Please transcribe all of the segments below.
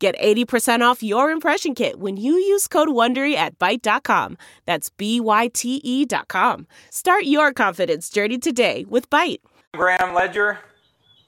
Get 80% off your impression kit when you use code WONDERY at Byte.com. That's B-Y-T-E dot com. Start your confidence journey today with Byte. Graham Ledger,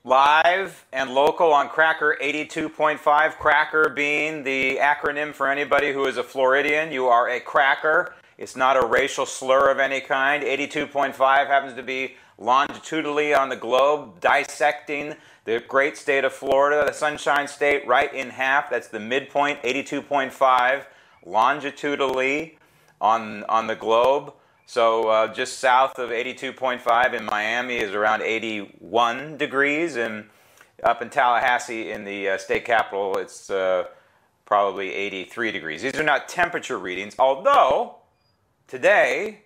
live and local on Cracker 82.5. Cracker being the acronym for anybody who is a Floridian. You are a cracker. It's not a racial slur of any kind. 82.5 happens to be longitudinally on the globe, dissecting the great state of Florida, the Sunshine State, right in half. That's the midpoint, 82.5 longitudinally on, on the globe. So uh, just south of 82.5 in Miami is around 81 degrees, and up in Tallahassee in the uh, state capital, it's uh, probably 83 degrees. These are not temperature readings, although today,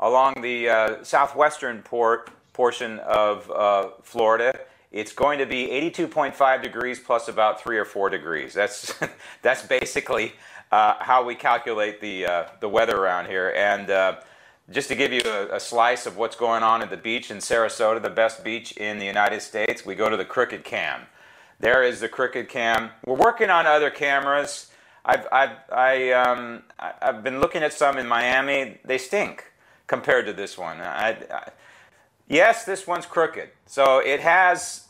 along the uh, southwestern port portion of uh, Florida, it's going to be 82.5 degrees plus about three or four degrees. That's that's basically uh, how we calculate the uh, the weather around here. And uh, just to give you a, a, slice of what's going on at the beach in Sarasota, the best beach in the United States, we go to the Crooked Cam. There is the Crooked Cam. We're working on other cameras. I've I've I, um, I've been looking at some in Miami. They stink compared to this one. I, I, yes, this one's crooked. So it has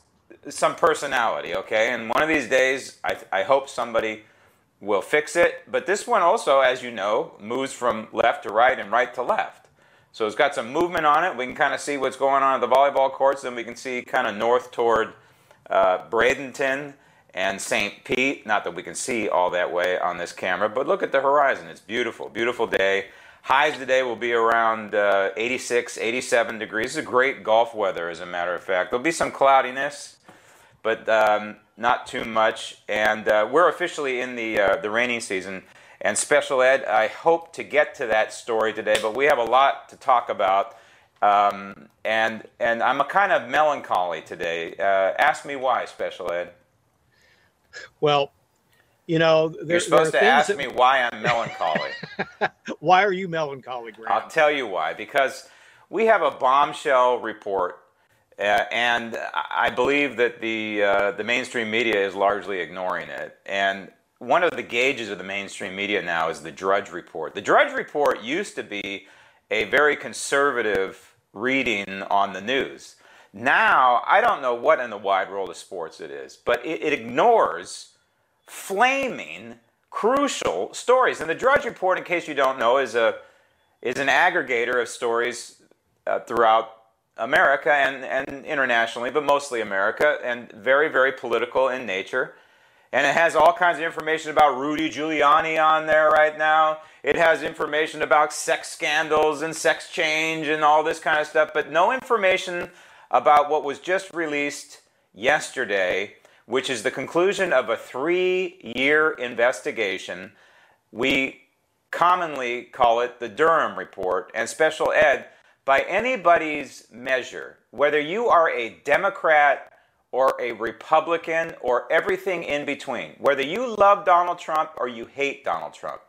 some personality, okay? And one of these days, I, I hope somebody will fix it. But this one also, as you know, moves from left to right and right to left. So it's got some movement on it. We can kind of see what's going on at the volleyball courts. Then we can see kind of north toward uh, Bradenton and St. Pete. Not that we can see all that way on this camera, but look at the horizon. It's beautiful, beautiful day. Highs today will be around uh, 86, 87 degrees. It's a great golf weather, as a matter of fact. There'll be some cloudiness, but um, not too much. And uh, we're officially in the uh, the rainy season. And special ed, I hope to get to that story today, but we have a lot to talk about. Um, and and I'm a kind of melancholy today. Uh, ask me why, special ed. Well, you know, there, you're supposed to ask that... me why I'm melancholy. why are you melancholy, Graham? I'll tell you why. Because we have a bombshell report, uh, and I believe that the uh, the mainstream media is largely ignoring it. And one of the gauges of the mainstream media now is the Drudge Report. The Drudge Report used to be a very conservative reading on the news. Now, I don't know what in the wide world of sports it is, but it, it ignores flaming, crucial stories. And the Drudge Report, in case you don't know, is a is an aggregator of stories uh, throughout America and, and internationally, but mostly America, and very, very political in nature. And it has all kinds of information about Rudy Giuliani on there right now. It has information about sex scandals and sex change and all this kind of stuff, but no information about what was just released yesterday which is the conclusion of a three year investigation. We commonly call it the Durham Report, and special ed, by anybody's measure, whether you are a Democrat or a Republican or everything in between, whether you love Donald Trump or you hate Donald Trump,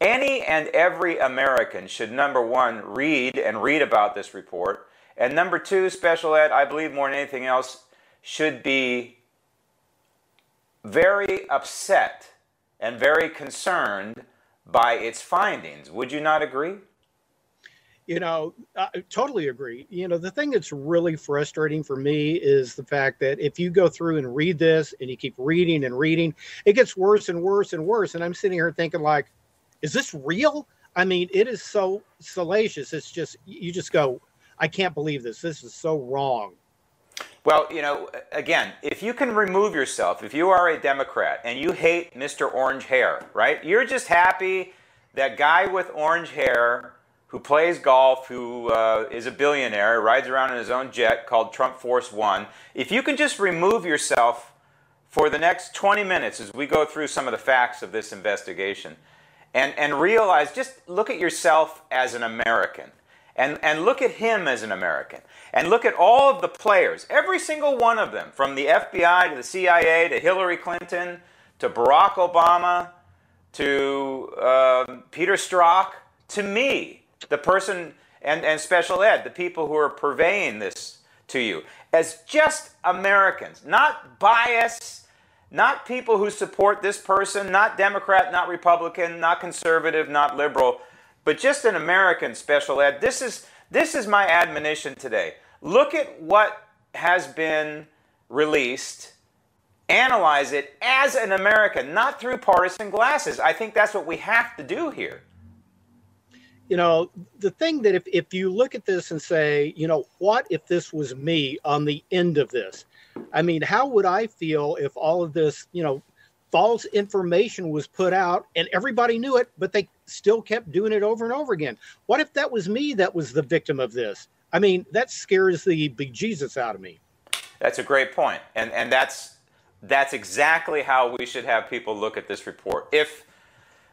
any and every American should, number one, read and read about this report. And number two, special ed, I believe more than anything else, should be very upset and very concerned by its findings. Would you not agree? You know, I totally agree. You know, the thing that's really frustrating for me is the fact that if you go through and read this and you keep reading and reading, it gets worse and worse and worse. And I'm sitting here thinking, like, is this real? I mean, it is so salacious. It's just, you just go, I can't believe this. This is so wrong. Well, you know, again, if you can remove yourself, if you are a Democrat and you hate Mr. Orange Hair, right? You're just happy that guy with orange hair who plays golf, who uh, is a billionaire, rides around in his own jet called Trump Force One. If you can just remove yourself for the next 20 minutes as we go through some of the facts of this investigation, and, and realize just look at yourself as an American and, and look at him as an American. And look at all of the players, every single one of them, from the FBI to the CIA to Hillary Clinton to Barack Obama to uh, Peter Strzok. To me, the person and, and special ed, the people who are purveying this to you, as just Americans, not bias, not people who support this person, not Democrat, not Republican, not conservative, not liberal, but just an American special ed. This is this is my admonition today. Look at what has been released, analyze it as an American, not through partisan glasses. I think that's what we have to do here. You know, the thing that if, if you look at this and say, you know, what if this was me on the end of this? I mean, how would I feel if all of this, you know, false information was put out and everybody knew it, but they still kept doing it over and over again. What if that was me that was the victim of this? I mean, that scares the bejesus out of me. That's a great point. And and that's that's exactly how we should have people look at this report. If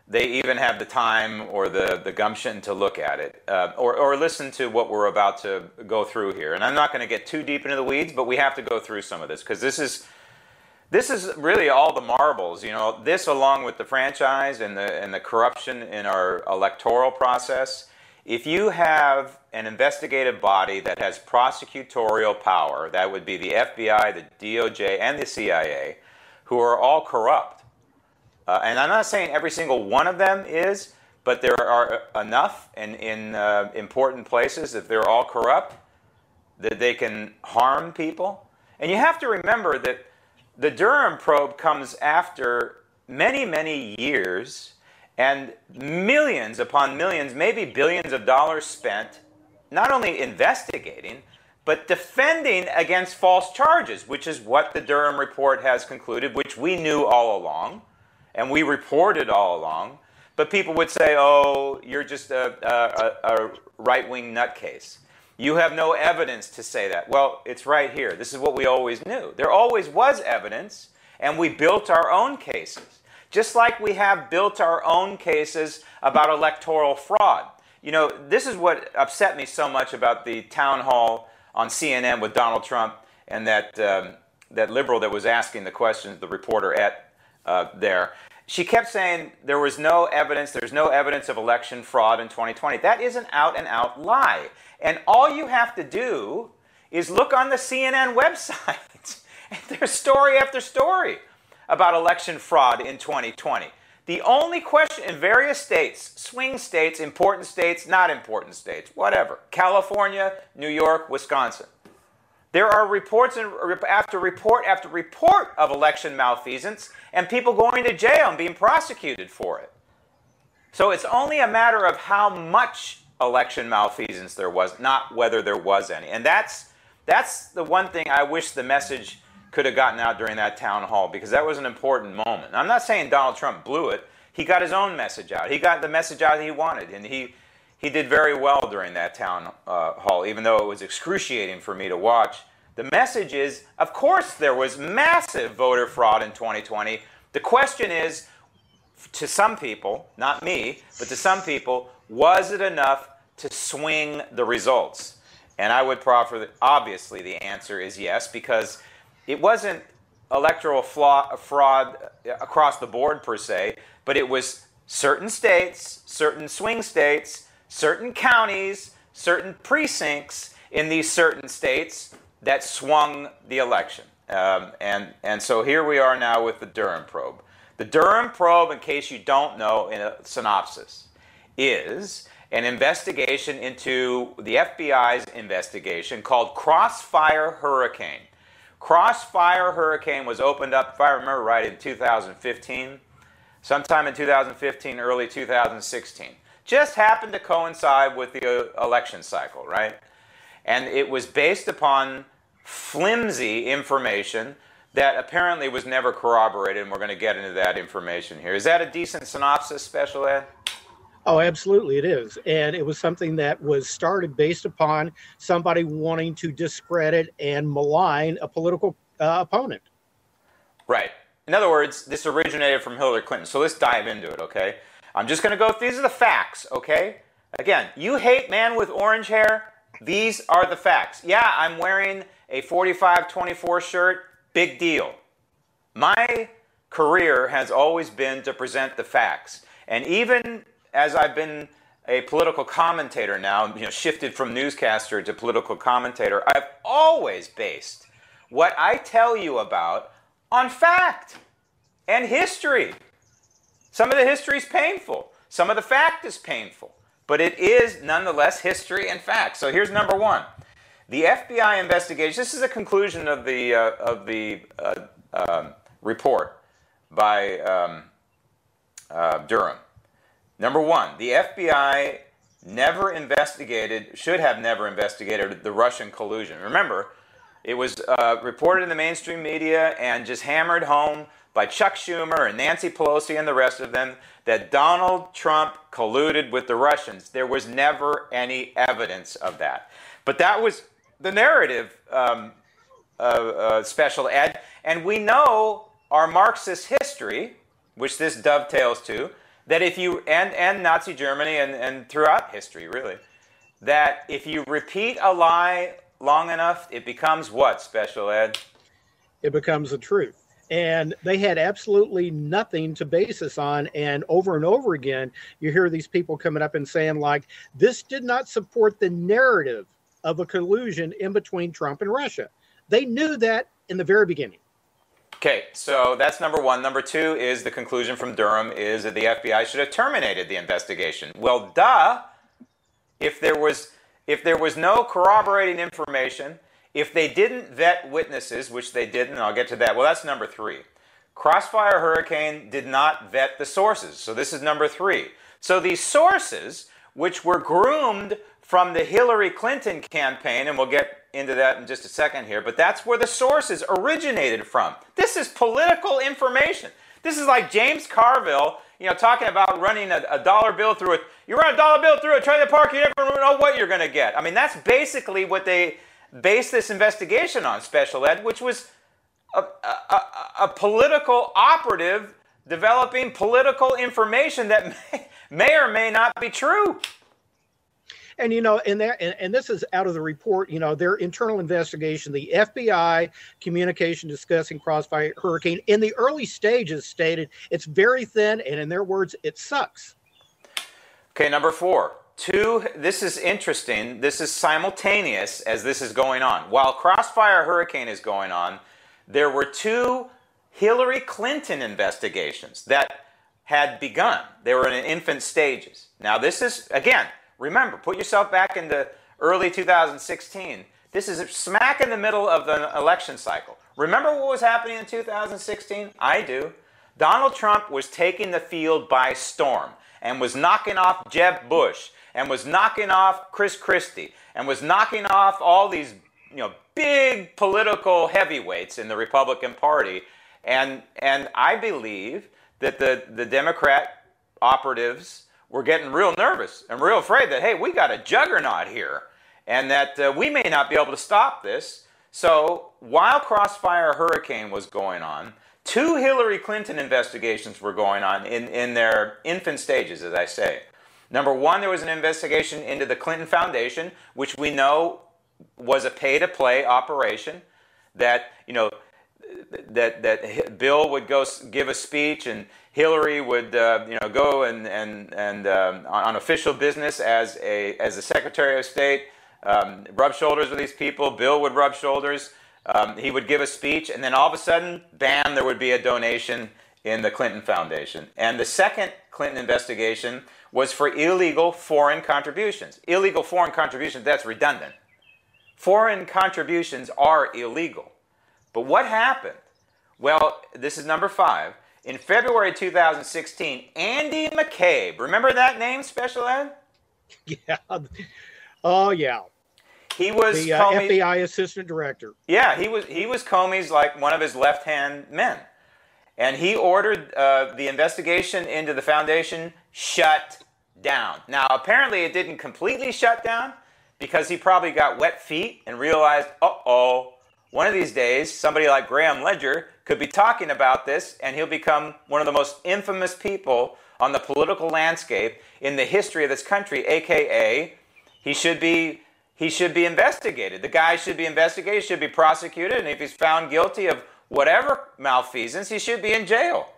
they even have the time or the, the gumption to look at it uh, or, or listen to what we're about to go through here. And I'm not going to get too deep into the weeds, but we have to go through some of this because this is this is really all the marbles. You know, this along with the franchise and the and the corruption in our electoral process. If you have an investigative body that has prosecutorial power, that would be the FBI, the DOJ, and the CIA, who are all corrupt. Uh, and I'm not saying every single one of them is, but there are enough in, in uh, important places if they're all corrupt that they can harm people. And you have to remember that the Durham probe comes after many, many years and millions upon millions, maybe billions of dollars spent not only investigating, but defending against false charges, which is what the Durham report has concluded, which we knew all along and we reported all along. But people would say, oh, you're just a, a, a right wing nutcase. You have no evidence to say that. Well, it's right here. This is what we always knew. There always was evidence, and we built our own cases. Just like we have built our own cases about electoral fraud. You know, this is what upset me so much about the town hall on CNN with Donald Trump and that, um, that liberal that was asking the questions, the reporter at uh, there. She kept saying there was no evidence, there's no evidence of election fraud in 2020. That is an out and out lie. And all you have to do is look on the CNN website. and there's story after story about election fraud in 2020. The only question in various states, swing states, important states, not important states, whatever, California, New York, Wisconsin. There are reports after report after report of election malfeasance and people going to jail and being prosecuted for it. So it's only a matter of how much election malfeasance there was, not whether there was any. And that's that's the one thing I wish the message could have gotten out during that town hall because that was an important moment. I'm not saying Donald Trump blew it. He got his own message out. He got the message out he wanted, and he he did very well during that town uh, hall, even though it was excruciating for me to watch. The message is, of course, there was massive voter fraud in 2020. The question is, to some people, not me, but to some people, was it enough to swing the results? And I would proffer that obviously the answer is yes, because it wasn't electoral fraud across the board per se, but it was certain states, certain swing states, certain counties, certain precincts in these certain states that swung the election. Um, and, and so here we are now with the Durham probe. The Durham probe, in case you don't know, in a synopsis, is an investigation into the FBI's investigation called Crossfire Hurricane. Crossfire Hurricane was opened up, if I remember right, in 2015, sometime in 2015, early 2016. Just happened to coincide with the uh, election cycle, right? And it was based upon flimsy information that apparently was never corroborated, and we're going to get into that information here. Is that a decent synopsis, Special Ed? Oh, absolutely, it is. And it was something that was started based upon somebody wanting to discredit and malign a political uh, opponent. Right. In other words, this originated from Hillary Clinton. So let's dive into it, okay? I'm just going to go, these are the facts, okay? Again, you hate man with orange hair. These are the facts. Yeah, I'm wearing a 45 24 shirt. Big deal. My career has always been to present the facts. And even as I've been a political commentator now, you know, shifted from newscaster to political commentator, I've always based what I tell you about on fact and history. Some of the history is painful, some of the fact is painful, but it is nonetheless history and fact. So here's number one. The FBI investigation, this is a conclusion of the, uh, of the uh, uh, report by um, uh, Durham. Number one, the FBI never investigated, should have never investigated the Russian collusion. Remember, it was uh, reported in the mainstream media and just hammered home by Chuck Schumer and Nancy Pelosi and the rest of them that Donald Trump colluded with the Russians. There was never any evidence of that. But that was the narrative, um, uh, uh, Special Ed. And we know our Marxist history, which this dovetails to, that if you, and, and Nazi Germany and, and throughout history, really, that if you repeat a lie long enough, it becomes what, Special Ed? It becomes the truth. And they had absolutely nothing to base this on. And over and over again, you hear these people coming up and saying, like, this did not support the narrative of a collusion in between Trump and Russia. They knew that in the very beginning. Okay, so that's number one. Number two is the conclusion from Durham is that the FBI should have terminated the investigation. Well, duh. If there was if there was no corroborating information, if they didn't vet witnesses, which they didn't, and I'll get to that. Well, that's number three. Crossfire Hurricane did not vet the sources. So this is number three. So these sources, which were groomed from the Hillary Clinton campaign, and we'll get into that in just a second here, but that's where the sources originated from. This is political information. This is like James Carville, you know, talking about running a, a dollar bill through it. You run a dollar bill through a trailer park, you never know what you're going to get. I mean, that's basically what they based this investigation on, Special Ed, which was a, a, a political operative developing political information that may, may or may not be true. And you know, and that and, and, this is out of the report, you know, their internal investigation, the FBI communication discussing Crossfire Hurricane in the early stages stated it's very thin and in their words, it sucks. Okay, number four. Two, this is interesting. This is simultaneous as this is going on. While Crossfire Hurricane is going on, there were two Hillary Clinton investigations that had begun. They were in infant stages. Now, this is, again, Remember, put yourself back into early 2016. This is smack in the middle of the election cycle. Remember what was happening in 2016? I do. Donald Trump was taking the field by storm and was knocking off Jeb Bush and was knocking off Chris Christie and was knocking off all these you know big political heavyweights in the Republican Party and and I believe that the the Democrat operatives were getting real nervous and real afraid that, hey, we got a juggernaut here and that uh, we may not be able to stop this. So while Crossfire Hurricane was going on, two Hillary Clinton investigations were going on in, in their infant stages, as I say. Number one, there was an investigation into the Clinton Foundation, which we know was a pay to play operation that, you know, that, that Bill would go give a speech and Hillary would, uh, you know, go and and and um, on official business as a as a Secretary of State, um, rub shoulders with these people. Bill would rub shoulders. Um, he would give a speech, and then all of a sudden, bam, there would be a donation in the Clinton Foundation. And the second Clinton investigation was for illegal foreign contributions. Illegal foreign contributions, that's redundant. Foreign contributions are illegal. But what happened? Well, this is number five. In February 2016, Andy McCabe, remember that name, Special Ed? Yeah. Oh, yeah. He was the uh, FBI assistant director. Yeah, he was he was Comey's like one of his left hand men, and he ordered uh, the investigation into the foundation shut down. Now, apparently, it didn't completely shut down because he probably got wet feet and realized, uh oh, one of these days, somebody like Graham Ledger could be talking about this, and he'll become one of the most infamous people on the political landscape in the history of this country, aka he should be he should be investigated. The guy should be investigated, should be prosecuted, and if he's found guilty of whatever malfeasance, he should be in jail.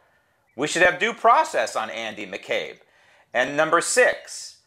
We should have due process on Andy McCabe. And number six,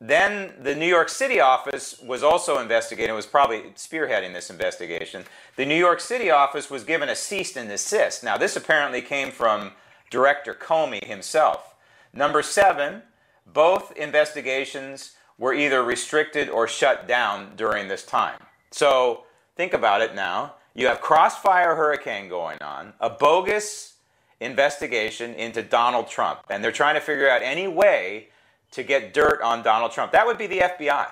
then the New York City office was also investigating, was probably spearheading this investigation. The New York City office was given a cease and desist. Now, this apparently came from Director Comey himself. Number seven, both investigations were either restricted or shut down during this time. So think about it now. You have Crossfire Hurricane going on, a bogus investigation into Donald Trump, and they're trying to figure out any way to get dirt on Donald Trump. That would be the FBI.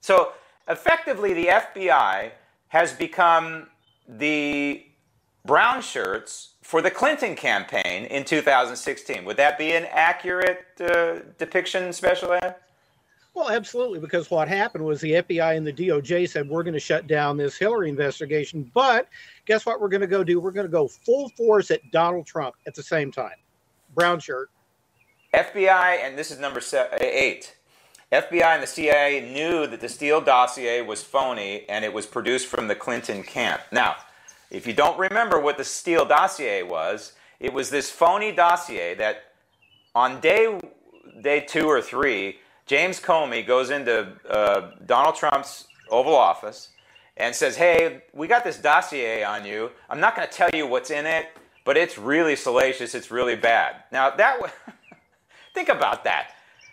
So effectively, the FBI has become the brown shirts for the Clinton campaign in 2016. Would that be an accurate uh, depiction, Special Ed? Well, absolutely, because what happened was the FBI and the DOJ said we're going to shut down this Hillary investigation, but guess what we're going to go do? We're going to go full force at Donald Trump at the same time. Brown shirt. FBI, and this is number eight. FBI and the CIA knew that the Steele dossier was phony and it was produced from the Clinton camp. Now, if you don't remember what the Steele dossier was, it was this phony dossier that on day day two or three, James Comey goes into uh, Donald Trump's Oval Office and says, "Hey, we got this dossier on you. I'm not going to tell you what's in it, but it's really salacious. It's really bad." Now that. Think about that.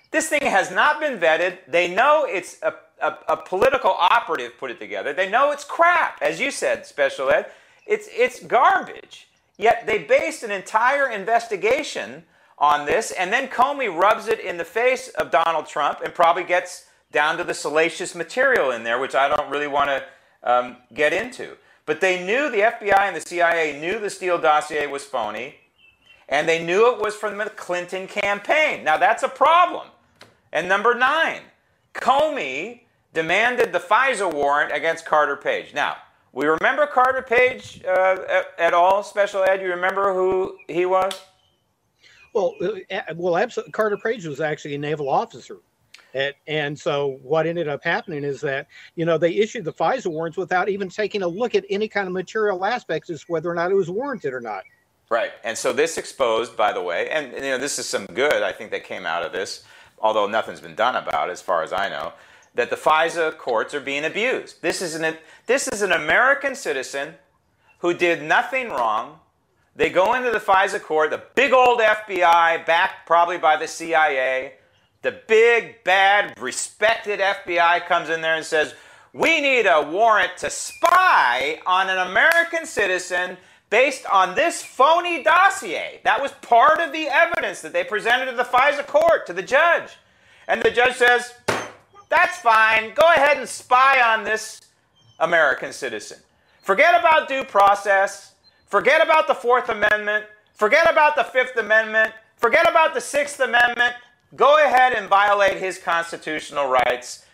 This thing has not been vetted. They know it's a, a, a, political operative put it together. They know it's crap, as you said, Special Ed. It's, it's garbage. Yet they based an entire investigation on this, and then Comey rubs it in the face of Donald Trump and probably gets down to the salacious material in there, which I don't really want to um, get into. But they knew, the FBI and the CIA knew the Steele dossier was phony and they knew it was from the Clinton campaign. Now that's a problem. And number nine, Comey demanded the FISA warrant against Carter Page. Now, we remember Carter Page uh, at, at, all, Special Ed? You remember who he was? Well, uh, well, absolutely. Carter Page was actually a naval officer. And, and, so what ended up happening is that, you know, they issued the FISA warrants without even taking a look at any kind of material aspects as whether or not it was warranted or not. Right. And so this exposed, by the way, and you know, this is some good I think that came out of this, although nothing's been done about it as far as I know, that the FISA courts are being abused. This is an this is an American citizen who did nothing wrong. They go into the FISA court, the big old FBI, backed probably by the CIA. The big, bad, respected FBI comes in there and says, We need a warrant to spy on an American citizen based on this phony dossier. That was part of the evidence that they presented to the FISA court, to the judge. And the judge says, that's fine. Go ahead and spy on this American citizen. Forget about due process. Forget about the Fourth Amendment. Forget about the Fifth Amendment. Forget about the Sixth Amendment. Go ahead and violate his constitutional rights.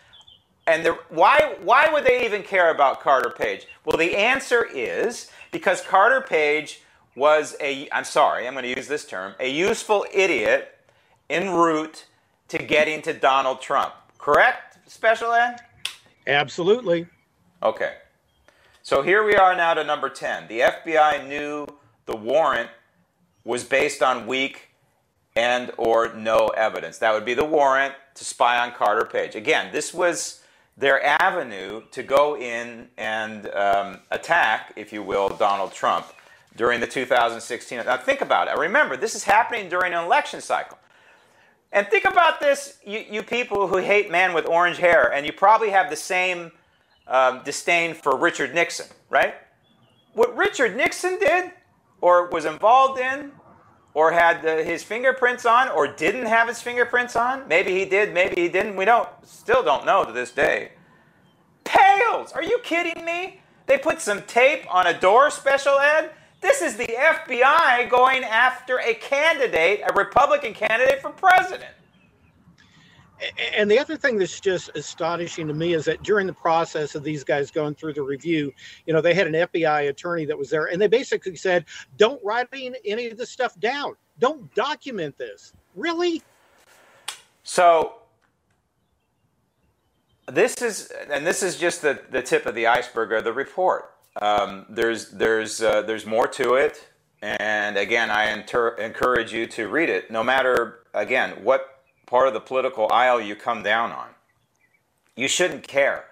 And the, why, why would they even care about Carter Page? Well, the answer is because Carter Page was a, I'm sorry, I'm going to use this term, a useful idiot en route to getting to Donald Trump. Correct, Special Ed? Absolutely. Okay. So here we are now to number 10. The FBI knew the warrant was based on weak and or no evidence. That would be the warrant to spy on Carter Page. Again, this was their avenue to go in and um, attack, if you will, Donald Trump during the 2016. Now, think about it. Remember, this is happening during an election cycle. And think about this, you, you people who hate men with orange hair, and you probably have the same um, disdain for Richard Nixon, right? What Richard Nixon did, or was involved in, or had the, his fingerprints on or didn't have his fingerprints on. Maybe he did, maybe he didn't. We don't still don't know to this day. Pales. Are you kidding me? They put some tape on a door, special ed. This is the FBI going after a candidate, a Republican candidate for president. And the other thing that's just astonishing to me is that during the process of these guys going through the review, you know, they had an FBI attorney that was there, and they basically said, "Don't write any of this stuff down. Don't document this." Really? So this is, and this is just the, the tip of the iceberg of the report. Um, there's there's uh, there's more to it, and again, I inter- encourage you to read it, no matter again what part of the political aisle you come down on. You shouldn't care.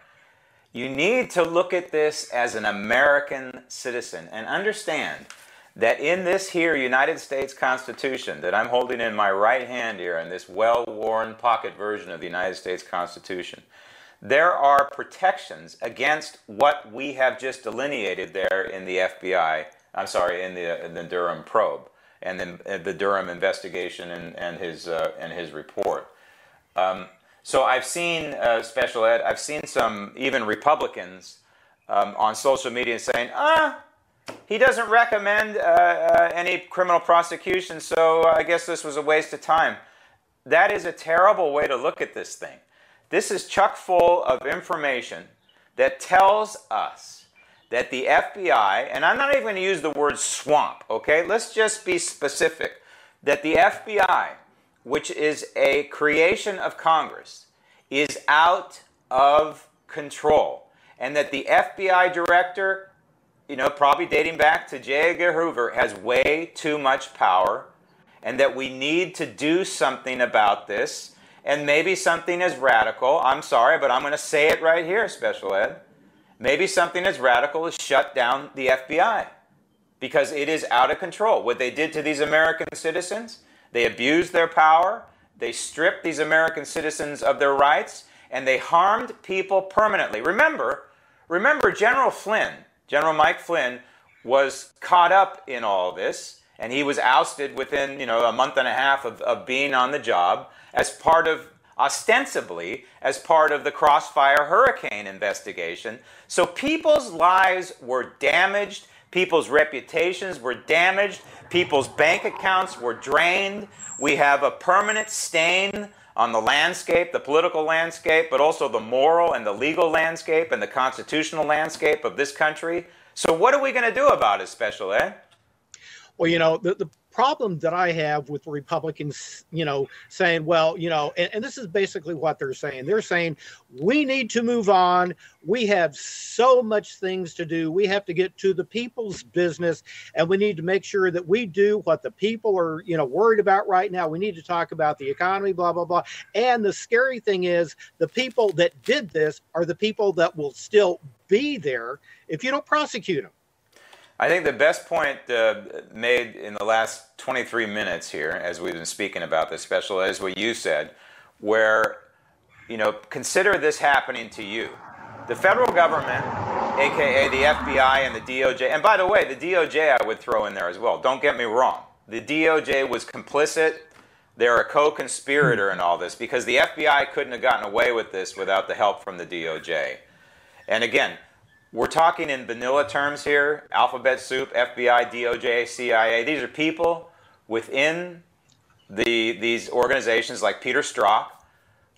You need to look at this as an American citizen and understand that in this here United States Constitution that I'm holding in my right hand here, in this well worn pocket version of the United States Constitution, there are protections against what we have just delineated there in the FBI. I'm sorry, in the, in the Durham probe and then uh, the Durham investigation and, and his uh, and his report. Um, so I've seen uh, special ed. I've seen some even Republicans um, on social media saying, "Ah, he doesn't recommend uh, uh, any criminal prosecution, so I guess this was a waste of time." That is a terrible way to look at this thing. This is chock full of information that tells us that the FBI, and I'm not even going to use the word swamp, okay? Let's just be specific. That the FBI, which is a creation of Congress, is out of control. And that the FBI director, you know, probably dating back to J. Edgar Hoover, has way too much power, and that we need to do something about this and maybe something as radical. I'm sorry, but I'm going to say it right here, special ed. Maybe something as radical as shut down the FBI because it is out of control. What they did to these American citizens, they abused their power, they stripped these American citizens of their rights, and they harmed people permanently. Remember, remember General Flynn, General Mike Flynn was caught up in all this and he was ousted within, you know, a month and a half of, of being on the job as part of ostensibly as part of the Crossfire Hurricane investigation. So people's lives were damaged, people's reputations were damaged, people's bank accounts were drained. We have a permanent stain on the landscape, the political landscape, but also the moral and the legal landscape and the constitutional landscape of this country. So, what are we going to do about it, Special Ed? Well, you know, the, the problem that I have with Republicans, you know, saying, well, you know, and, and, this is basically what they're saying. They're saying we need to move on. We have so much things to do. We have to get to the people's business, and we need to make sure that we do what the people are, you know, worried about right now. We need to talk about the economy, blah blah blah. And the scary thing is, the people that did this are the people that will still be there if you don't prosecute them. I think the best point uh, made in the last 23 minutes here, as we've been speaking about this special, is what you said, where, you know, consider this happening to you. The federal government, aka the FBI and the DOJ, and by the way, the DOJ I would throw in there as well. Don't get me wrong. The DOJ was complicit. They're a co conspirator in all this because the FBI couldn't have gotten away with this without the help from the DOJ. And again, we're talking in vanilla terms here alphabet soup, FBI, DOJ, CIA. These are people within the, these organizations like Peter Strzok,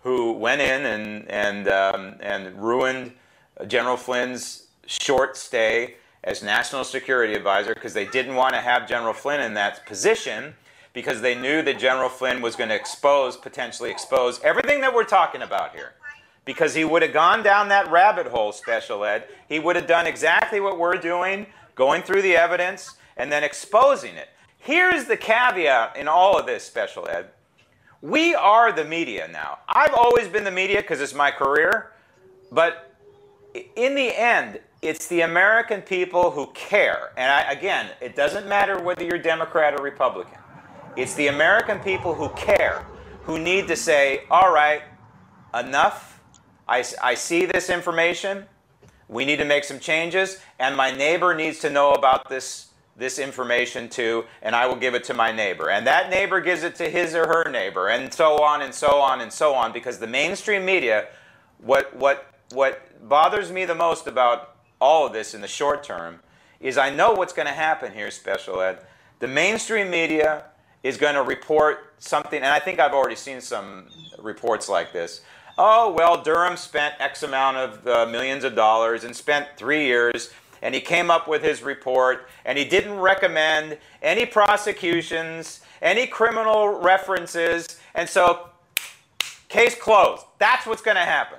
who went in and, and, um, and ruined General Flynn's short stay as National Security Advisor because they didn't want to have General Flynn in that position because they knew that General Flynn was going to expose, potentially expose, everything that we're talking about here because he would have gone down that rabbit hole, special ed. He would have done exactly what we're doing, going through the evidence and then exposing it. Here's the caveat in all of this, special ed. We are the media now. I've always been the media because it's my career, but in the end, it's the American people who care. And I, again, it doesn't matter whether you're Democrat or Republican. It's the American people who care, who need to say, all right, enough I, I see this information. We need to make some changes, and my neighbor needs to know about this this information too, and I will give it to my neighbor. And that neighbor gives it to his or her neighbor, and so on and so on and so on, because the mainstream media, what, what, what bothers me the most about all of this in the short term is I know what's going to happen here, Special Ed. The mainstream media is going to report something, and I think I've already seen some reports like this. Oh, well, Durham spent X amount of uh, millions of dollars and spent three years, and he came up with his report, and he didn't recommend any prosecutions, any criminal references, and so case closed. That's what's going to happen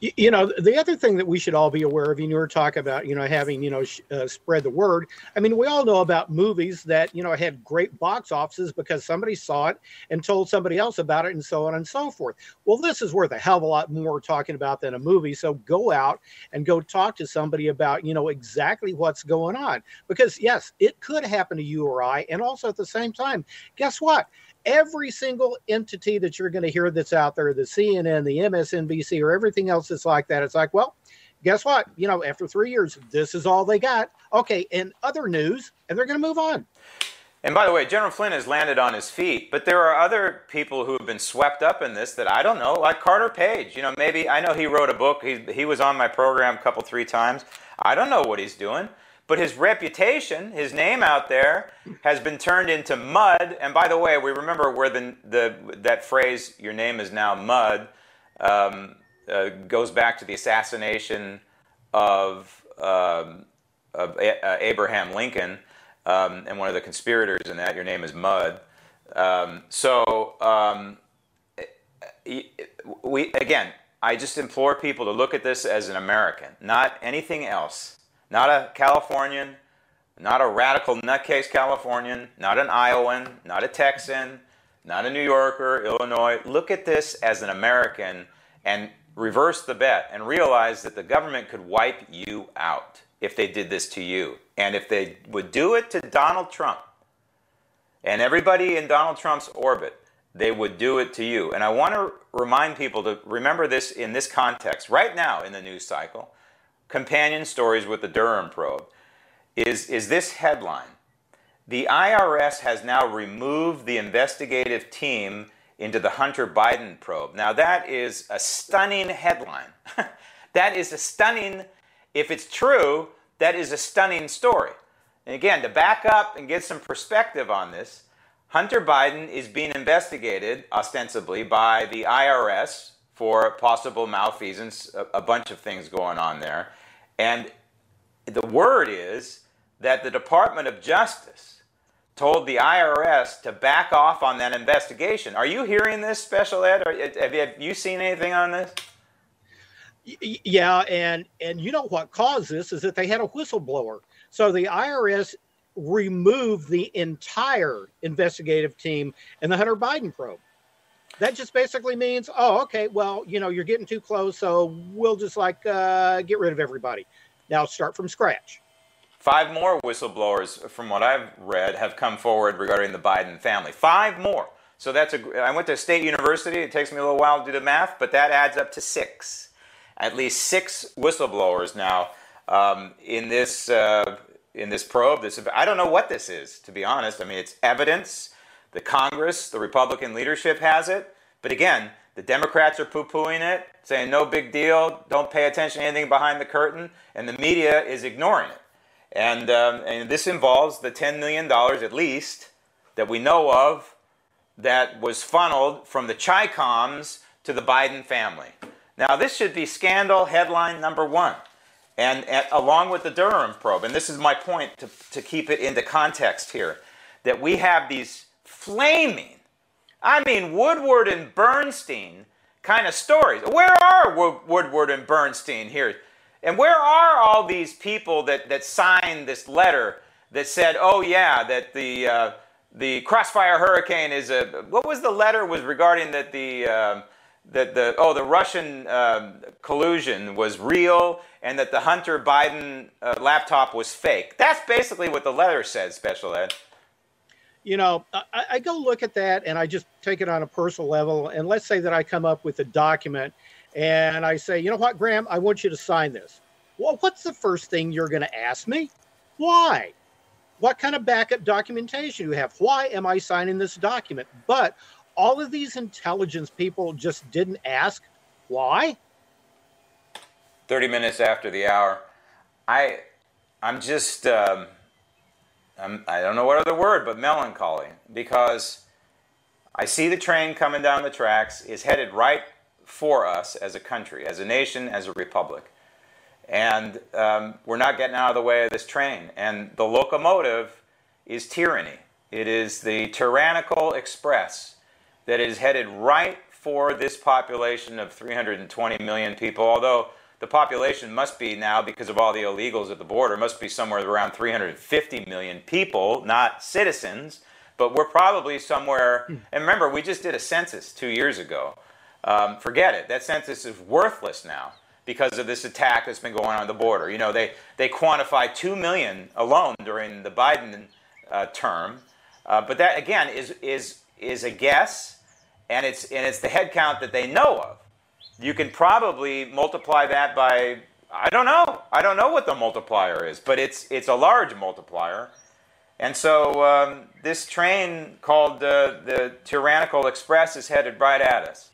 you know the other thing that we should all be aware of you were talking about you know having you know sh- uh, spread the word i mean we all know about movies that you know had great box offices because somebody saw it and told somebody else about it and so on and so forth. Well this is worth a hell of a lot more talking about than a movie so go out and go talk to somebody about you know exactly what's going on. Because yes it could happen to you or i and also at the same time guess what every single entity that you're going to hear that's out there, the CNN, the MSNBC, or everything else that's like that, it's like, well, guess what? You know, after three years, this is all they got. Okay, in other news, and they're going to move on. And by the way, General Flynn has landed on his feet, but there are other people who have been swept up in this that I don't know, like Carter Page. You know, maybe I know he wrote a book. He, he was on my program a couple, three times. I don't know what he's doing. But his reputation, his name out there, has been turned into mud. And by the way, we remember where the, the that phrase "your name is now mud" um, uh, goes back to the assassination of, um, of a- uh, Abraham Lincoln um, and one of the conspirators in that. Your name is mud. Um, so um, we again, I just implore people to look at this as an American, not anything else. Not a Californian, not a radical nutcase Californian, not an Iowan, not a Texan, not a New Yorker, Illinois. Look at this as an American and reverse the bet and realize that the government could wipe you out if they did this to you. And if they would do it to Donald Trump and everybody in Donald Trump's orbit, they would do it to you. And I want to remind people to remember this in this context right now in the news cycle companion stories with the Durham probe is, is this headline. The IRS has now removed the investigative team into the Hunter Biden probe. Now, that is a stunning headline. that is a stunning, if it's true, that is a stunning story. And again, to back up and get some perspective on this, Hunter Biden is being investigated ostensibly by the IRS for possible malfeasance, a, a bunch of things going on there. And the word is that the Department of Justice told the IRS to back off on that investigation. Are you hearing this, Special Ed? Or have you, have you seen anything on this? Yeah, and and you know what caused this is that they had a whistleblower. So the IRS removed the entire investigative team in the Hunter Biden probe that just basically means, oh, okay, well, you know, you're getting too close, so we'll just like uh, get rid of everybody. Now start from scratch. Five more whistleblowers, from what I've read, have come forward regarding the Biden family. Five more. So that's a. I went to State University. It takes me a little while to do the math, but that adds up to six. At least six whistleblowers now um, in this uh, in this probe. This I don't know what this is, to be honest. I mean, it's evidence the Congress, the Republican leadership has it. But again, the Democrats are poo pooing it, saying no big deal, don't pay attention to anything behind the curtain, and the media is ignoring it. And, um, and this involves the $10 million at least that we know of that was funneled from the Chi Coms to the Biden family. Now, this should be scandal headline number one. And, and, along with the Durham probe, and this is my point to, to keep it into context here, that we have these flaming, I mean, Woodward and Bernstein kind of stories. Where are Woodward and Bernstein here? And where are all these people that, that signed this letter that said, oh, yeah, that the, uh, the Crossfire Hurricane is a. What was the letter was regarding that the. Uh, that the oh the Russian uh, collusion was real and that the Hunter Biden uh, laptop was fake. That's basically what the letter said, Special Ed you know, I, I, go look at that and I just take it on a personal level. And let's say that I come up with a document and I say, you know what, Graham, I want you to sign this. Well, what's the first thing you're going to ask me? Why? What kind of backup documentation do you have? Why am I signing this document? But all of these intelligence people just didn't ask why. 30 minutes after the hour. I, I'm just. Um um, I don't know what other word, but melancholy because I see the train coming down the tracks is headed right for us as a country, as a nation, as a republic. And um, we're not getting out of the way of this train. And the locomotive is tyranny. It is the tyrannical express that is headed right for this population of 320 million people, although the population must be now, because of all the illegals at the border, must be somewhere around 350 million people, not citizens, but we're probably somewhere. Hmm. And remember, we just did a census two years ago. Um, forget it. That census is worthless now because of this attack that's been going on at the border. You know, they, they quantify 2 million alone during the Biden uh, term. Uh, but that, again, is, is, is a guess, and it's, and it's the head count that they know of. You can probably multiply that by, I don't know. I don't know what the multiplier is, but it's, it's a large multiplier. And so um, this train called uh, the Tyrannical Express is headed right at us.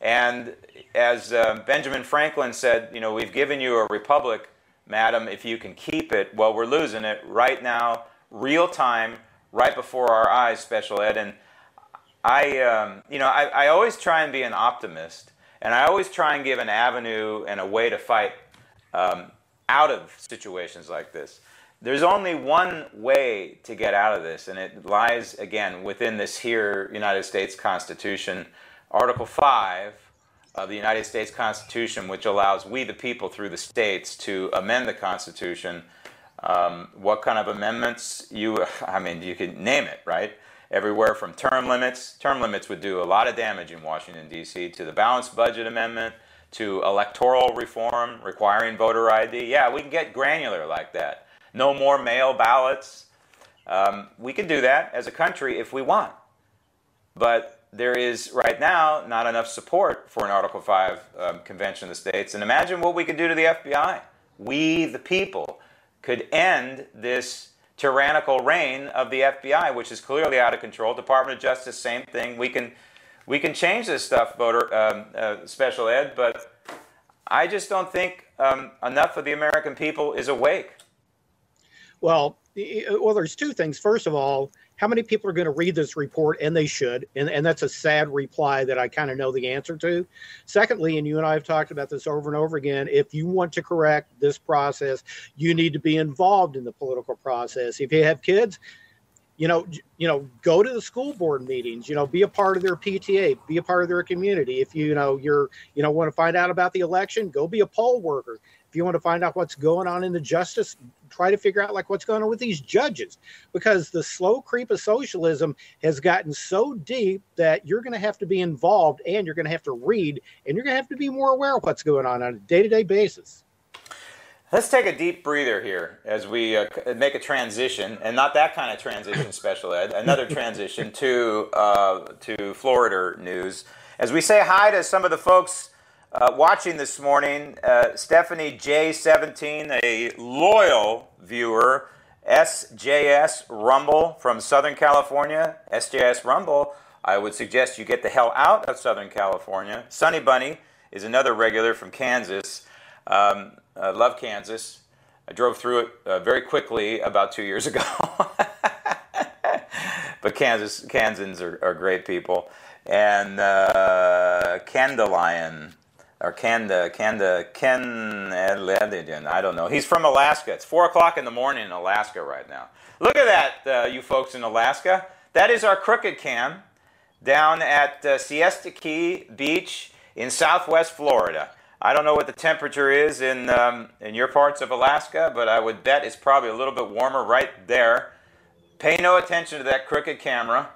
And as uh, Benjamin Franklin said, you know, we've given you a republic, madam, if you can keep it. Well, we're losing it right now, real time, right before our eyes, special ed. And I, um, you know, I, I always try and be an optimist, and I always try and give an avenue and a way to fight um, out of situations like this. There's only one way to get out of this, and it lies, again, within this here United States Constitution Article 5 of the United States Constitution, which allows we, the people, through the states, to amend the Constitution. Um, what kind of amendments you, I mean, you can name it, right? Everywhere from term limits, term limits would do a lot of damage in Washington, D.C., to the balanced budget amendment, to electoral reform requiring voter ID. Yeah, we can get granular like that. No more mail ballots. Um, we can do that as a country if we want. But there is right now not enough support for an Article 5 um, convention of the states. And imagine what we could do to the FBI. We, the people, could end this tyrannical reign of the FBI, which is clearly out of control. Department of Justice, same thing. We can, we can change this stuff, voter um, uh, special ed, but I just don't think um, enough of the American people is awake. Well, well, there's two things. First of all, how many people are going to read this report? And they should and, and that's a sad reply that i kind of know the answer to. Secondly and you and i have talked about this over and over again if you want to correct this process you need to be involved in the political process. If you have kids you know you know go to the school board meetings you know be a part of their pta be a part of their community. If you, you know you're you know want to find out about the election go be a poll worker if you want to find out what's going on in the justice try to figure out like what's going on with these judges because the slow creep of socialism has gotten so deep that you're going to have to be involved and you're going to have to read and you're going to have to be more aware of what's going on on a day-to-day basis Let's take a deep breather here as we uh, make a transition, and not that kind of transition, special ed. Another transition to uh, to Florida news. As we say hi to some of the folks uh, watching this morning, uh, Stephanie J17, a loyal viewer, SJS Rumble from Southern California. SJS Rumble, I would suggest you get the hell out of Southern California. Sunny Bunny is another regular from Kansas. Um, uh, love Kansas. I drove through it uh, very quickly about two years ago. but Kansas, Kansans are, are great people. And uh, Candelion, or Kanda, Kanda, Ken, I don't know. He's from Alaska. It's 4 o'clock in the morning in Alaska right now. Look at that, uh, you folks in Alaska. That is our crooked cam down at uh, Siesta Key Beach in southwest Florida. I don't know what the temperature is in, um, in your parts of Alaska, but I would bet it's probably a little bit warmer right there. Pay no attention to that crooked camera.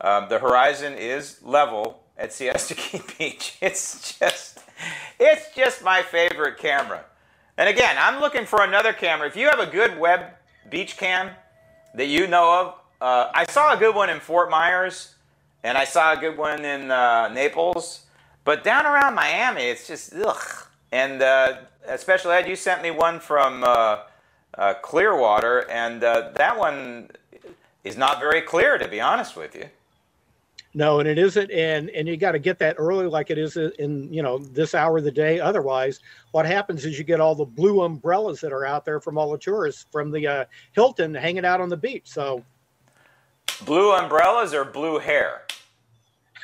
Um, the horizon is level at Siesta Key Beach. It's just it's just my favorite camera. And again, I'm looking for another camera. If you have a good web beach cam that you know of, uh, I saw a good one in Fort Myers, and I saw a good one in uh, Naples. But down around Miami, it's just ugh. And uh, special ed, you sent me one from uh, uh, Clearwater, and uh, that one is not very clear, to be honest with you. No, and it isn't, and and you got to get that early, like it is in you know this hour of the day. Otherwise, what happens is you get all the blue umbrellas that are out there from all the tourists from the uh, Hilton hanging out on the beach. So, blue umbrellas or blue hair?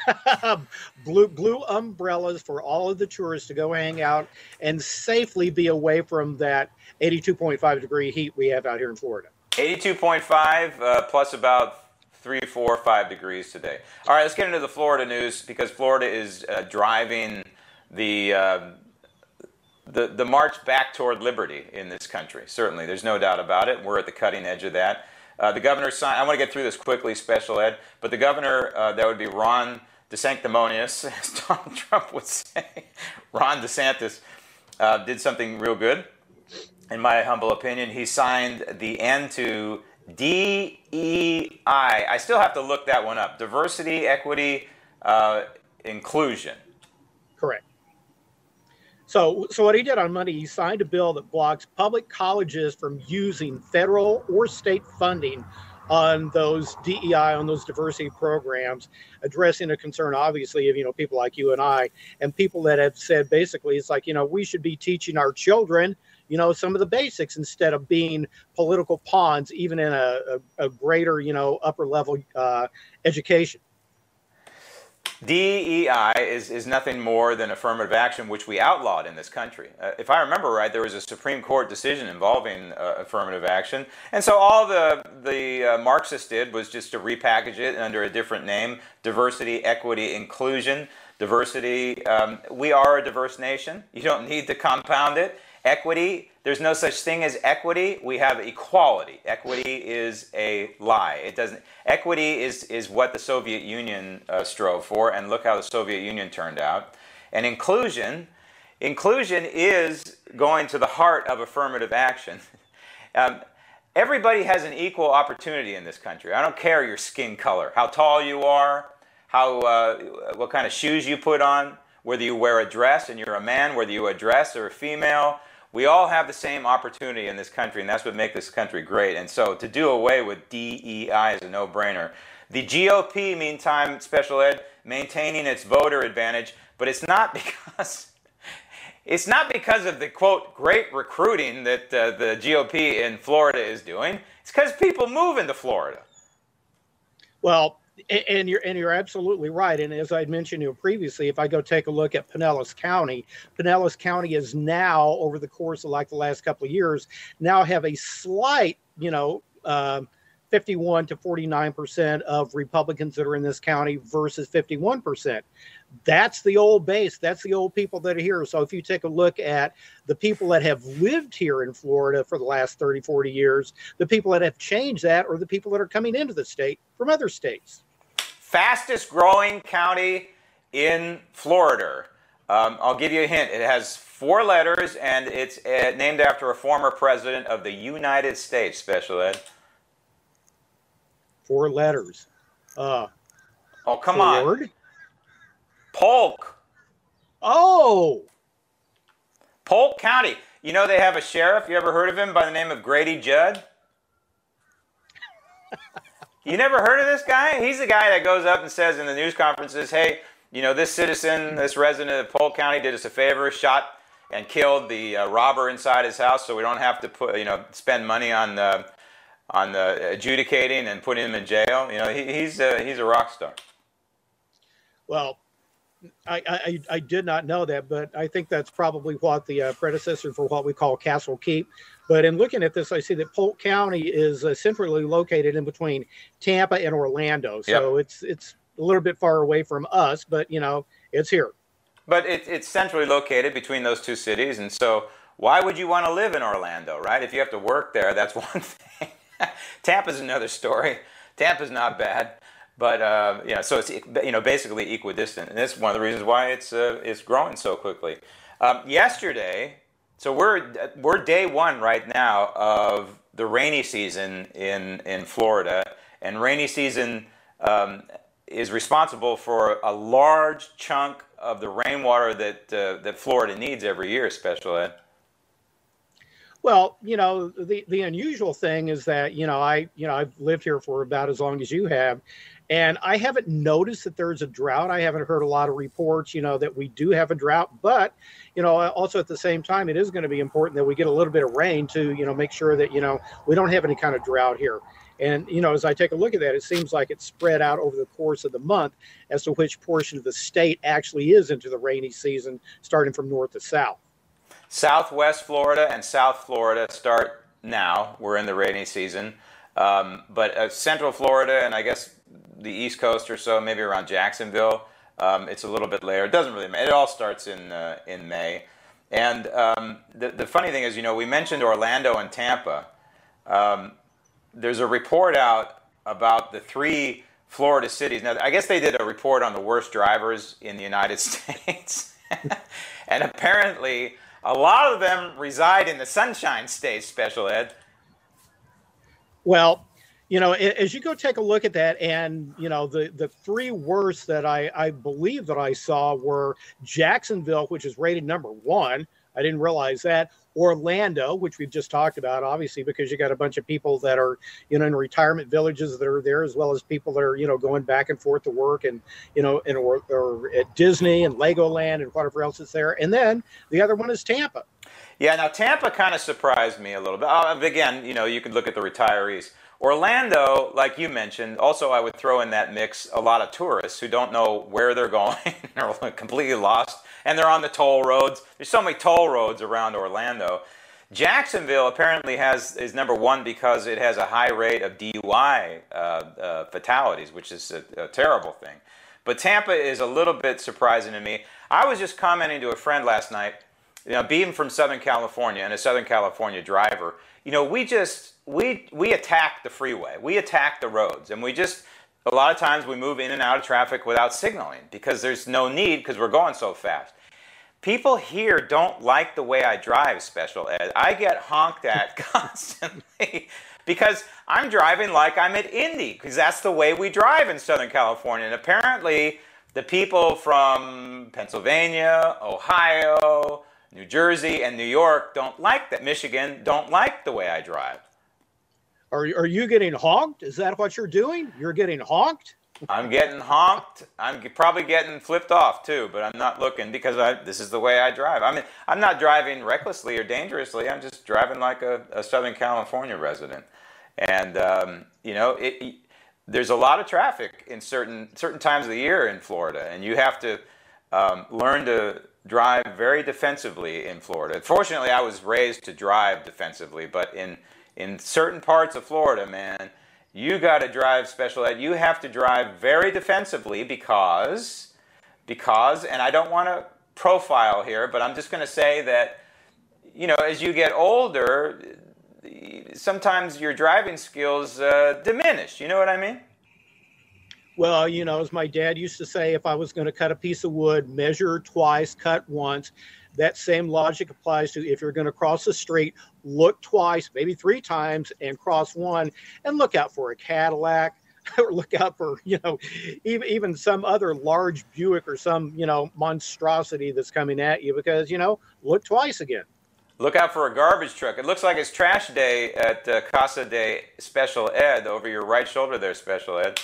blue blue umbrellas for all of the tourists to go hang out and safely be away from that 82.5 degree heat we have out here in Florida. 82.5 uh, plus about three, four, five degrees today. All right, let's get into the Florida news because Florida is uh, driving the, uh, the the march back toward liberty in this country. Certainly, there's no doubt about it. We're at the cutting edge of that. Uh, the governor signed. I want to get through this quickly, special ed. But the governor, uh, that would be Ron DeSanctimonious, as Donald Trump would say. Ron DeSantis uh, did something real good, in my humble opinion. He signed the end to DEI. I still have to look that one up. Diversity, equity, uh, inclusion. Correct. So, so what he did on Monday, he signed a bill that blocks public colleges from using federal or state funding on those DEI, on those diversity programs, addressing a concern, obviously, of you know people like you and I, and people that have said basically, it's like you know we should be teaching our children you know some of the basics instead of being political pawns even in a, a, a greater you know upper level uh, education DEI is, is nothing more than affirmative action, which we outlawed in this country. Uh, if I remember right, there was a Supreme Court decision involving uh, affirmative action. And so all the, the uh, Marxists did was just to repackage it under a different name diversity, equity, inclusion. Diversity, um, we are a diverse nation. You don't need to compound it. Equity, there's no such thing as equity. We have equality. Equity is a lie. It doesn't. Equity is is what the Soviet Union uh, strove for, and look how the Soviet Union turned out. And inclusion, inclusion is going to the heart of affirmative action. um, everybody has an equal opportunity in this country. I don't care your skin color, how tall you are, how uh, what kind of shoes you put on, whether you wear a dress and you're a man, whether you a dress or a female we all have the same opportunity in this country, and that's what makes this country great. And so to do away with DEI is a no brainer. The GOP, meantime, special ed, maintaining its voter advantage, but it's not because. It's not because of the quote great recruiting that uh, the GOP in Florida is doing. It's because people move into Florida. Well, and you're and you're absolutely right. And as I mentioned you previously, if I go take a look at Pinellas County, Pinellas County is now over the course of like the last couple of years now have a slight, you know, um, 51 to 49 percent of Republicans that are in this county versus 51 percent that's the old base. That's the old people that are here. So if you take a look at the people that have lived here in Florida for the last 30, 40 years, the people that have changed that are the people that are coming into the state from other states. Fastest growing county in Florida. Um, I'll give you a hint. It has four letters and it's uh, named after a former president of the United States, Special Ed. Four letters. Uh, oh, come Ford? on. Polk. Oh. Polk County. You know they have a sheriff. You ever heard of him by the name of Grady Judd? you never heard of this guy? He's the guy that goes up and says in the news conferences, "Hey, you know this citizen, this resident of Polk County did us a favor, shot and killed the uh, robber inside his house, so we don't have to put, you know, spend money on the on the adjudicating and putting him in jail. You know, he, he's a, he's a rock star." Well, I, I, I, did not know that, but I think that's probably what the uh, predecessor for what we call Castle Keep. But in looking at this, I see that Polk County is uh, centrally located in between Tampa and Orlando, so yep. it's it's a little bit far away from us, but you know it's here. But it, it's centrally located between those two cities, and so why would you want to live in Orlando, right? If you have to work there, that's one thing. Tampa's another story. Tampa's not bad. But uh, yeah, so it's you know basically equidistant, and that's one of the reasons why it's uh, it's growing so quickly. Um, yesterday, so we're we're day one right now of the rainy season in in Florida, and rainy season um, is responsible for a large chunk of the rainwater that uh, that Florida needs every year. Special ed. Well, you know, the the unusual thing is that you know I you know I've lived here for about as long as you have, And I haven't noticed that there's a drought. I haven't heard a lot of reports, you know, that we do have a drought. But, you know, also at the same time, it is going to be important that we get a little bit of rain to, you know, make sure that, you know, we don't have any kind of drought here. And, you know, as I take a look at that, it seems like it's spread out over the course of the month as to which portion of the state actually is into the rainy season, starting from north to south. Southwest Florida and South Florida start now. We're in the rainy season. Um, but uh, Central Florida and I guess the East Coast or so, maybe around Jacksonville, um, it's a little bit later. It doesn't really matter. It all starts in uh, in May. And um, the the funny thing is, you know, we mentioned Orlando and Tampa. Um, there's a report out about the three Florida cities. Now, I guess they did a report on the worst drivers in the United States, and apparently a lot of them reside in the Sunshine State. Special Ed. Well, you know, as you go take a look at that, and you know, the the three worst that I I believe that I saw were Jacksonville, which is rated number one. I didn't realize that. Orlando, which we've just talked about, obviously, because you got a bunch of people that are, you know, in retirement villages that are there, as well as people that are, you know, going back and forth to work and, you know, in or, or at Disney and Legoland and whatever else is there. And then the other one is Tampa. Yeah, now Tampa kind of surprised me a little bit. Uh, again, you know, you could look at the retirees. Orlando, like you mentioned, also I would throw in that mix a lot of tourists who don't know where they're going, are completely lost, and they're on the toll roads. There's so many toll roads around Orlando. Jacksonville apparently has is number one because it has a high rate of DUI uh, uh, fatalities, which is a, a terrible thing. But Tampa is a little bit surprising to me. I was just commenting to a friend last night, you know, being from Southern California and a Southern California driver, you know, we just we we attack the freeway, we attack the roads, and we just a lot of times we move in and out of traffic without signaling because there's no need because we're going so fast. People here don't like the way I drive, special ed. I get honked at constantly because I'm driving like I'm at Indy because that's the way we drive in Southern California. And apparently, the people from Pennsylvania, Ohio, New Jersey, and New York don't like that. Michigan don't like the way I drive. Are, are you getting honked? Is that what you're doing? You're getting honked? I'm getting honked. I'm probably getting flipped off too, but I'm not looking because I, this is the way I drive. I mean, I'm not driving recklessly or dangerously. I'm just driving like a, a Southern California resident. And um, you know, it, it, there's a lot of traffic in certain certain times of the year in Florida, and you have to um, learn to drive very defensively in Florida. Fortunately, I was raised to drive defensively, but in in certain parts of Florida, man, you got to drive special ed. You have to drive very defensively because because and I don't want to profile here, but I'm just going to say that you know, as you get older, sometimes your driving skills uh, diminish. You know what I mean? Well, you know, as my dad used to say, if I was going to cut a piece of wood, measure twice, cut once. That same logic applies to if you're going to cross the street, look twice, maybe three times, and cross one, and look out for a Cadillac or look out for you know even even some other large Buick or some you know monstrosity that's coming at you because you know look twice again. Look out for a garbage truck. It looks like it's trash day at uh, Casa de Special Ed over your right shoulder there, Special Ed.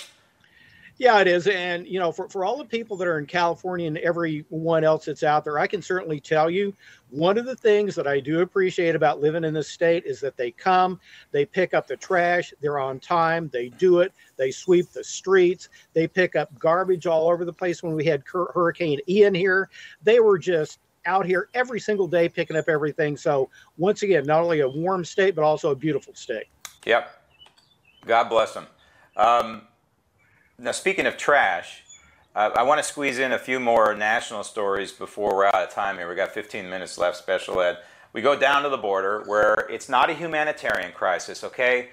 Yeah, it is. And, you know, for, for all the people that are in California and everyone else that's out there, I can certainly tell you one of the things that I do appreciate about living in this state is that they come, they pick up the trash, they're on time, they do it, they sweep the streets, they pick up garbage all over the place. When we had Hurricane Ian here, they were just out here every single day picking up everything. So, once again, not only a warm state, but also a beautiful state. Yep. God bless them. Um, now, speaking of trash, uh, I want to squeeze in a few more national stories before we're out of time here. We got 15 minutes left, special ed. We go down to the border where it's not a humanitarian crisis, okay?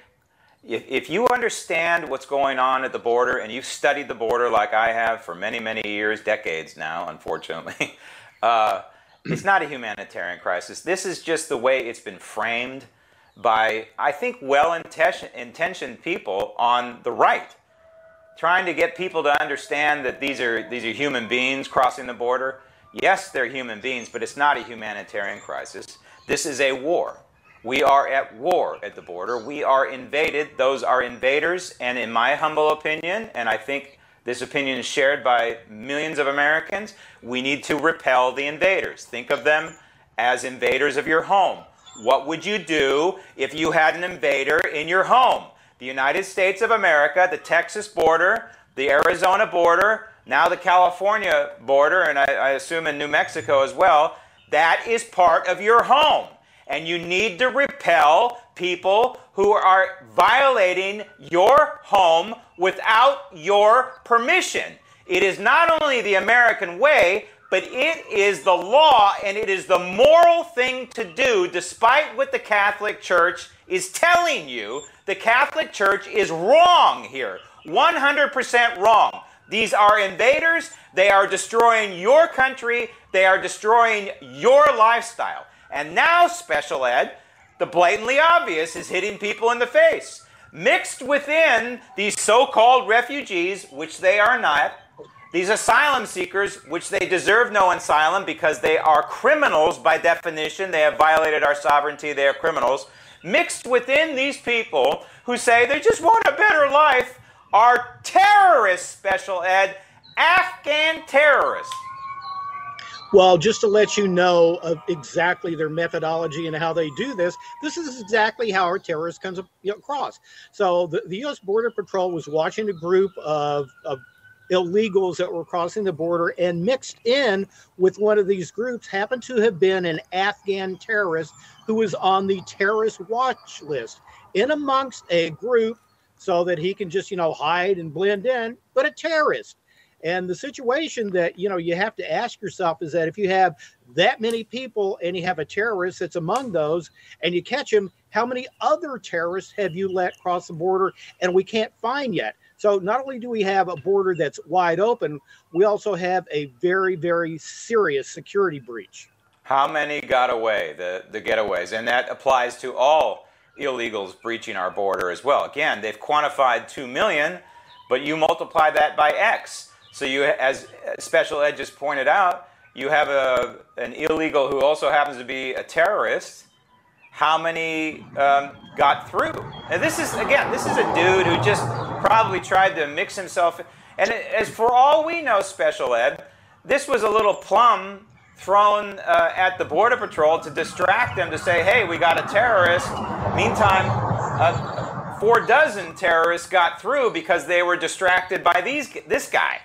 If, if you understand what's going on at the border and you've studied the border like I have for many, many years, decades now, unfortunately, uh, it's not a humanitarian crisis. This is just the way it's been framed by, I think, well intentioned people on the right trying to get people to understand that these are these are human beings crossing the border. Yes, they're human beings, but it's not a humanitarian crisis. This is a war. We are at war at the border. We are invaded. Those are invaders. And in my humble opinion, and I think this opinion is shared by millions of Americans, we need to repel the invaders. Think of them as invaders of your home. What would you do if you had an invader in your home? The United States of America, the Texas border, the Arizona border, now the California border, and I, I assume in New Mexico as well, that is part of your home and you need to repel people who are violating your home without your permission. It is not only the American way, but it is the law and it is the moral thing to do, despite what the Catholic Church is telling you. The Catholic Church is wrong here 100% wrong. These are invaders. They are destroying your country. They are destroying your lifestyle. And now, special ed, the blatantly obvious is hitting people in the face. Mixed within these so called refugees, which they are not, these asylum seekers, which they deserve no asylum because they are criminals by definition, they have violated our sovereignty, they are criminals. Mixed within these people who say they just want a better life are terrorists, special ed, Afghan terrorists. Well, just to let you know of exactly their methodology and how they do this, this is exactly how our terrorist comes across. So the, the U.S. Border Patrol was watching a group of, of illegals that were crossing the border and mixed in with one of these groups happened to have been an Afghan terrorist who was on the terrorist watch list in amongst a group so that he can just, you know, hide and blend in, but a terrorist. And the situation that you know you have to ask yourself is that if you have that many people and you have a terrorist that's among those, and you catch him, how many other terrorists have you let cross the border and we can't find yet? So not only do we have a border that's wide open, we also have a very very serious security breach. How many got away? The the getaways, and that applies to all illegals breaching our border as well. Again, they've quantified two million, but you multiply that by X so you, as Special Ed just pointed out, you have a, an illegal who also happens to be a terrorist. How many um, got through? And this is, again, this is a dude who just probably tried to mix himself. And as for all we know, Special Ed, this was a little plum thrown uh, at the Border Patrol to distract them to say, hey, we got a terrorist. Meantime, uh, four dozen terrorists got through because they were distracted by these, this guy.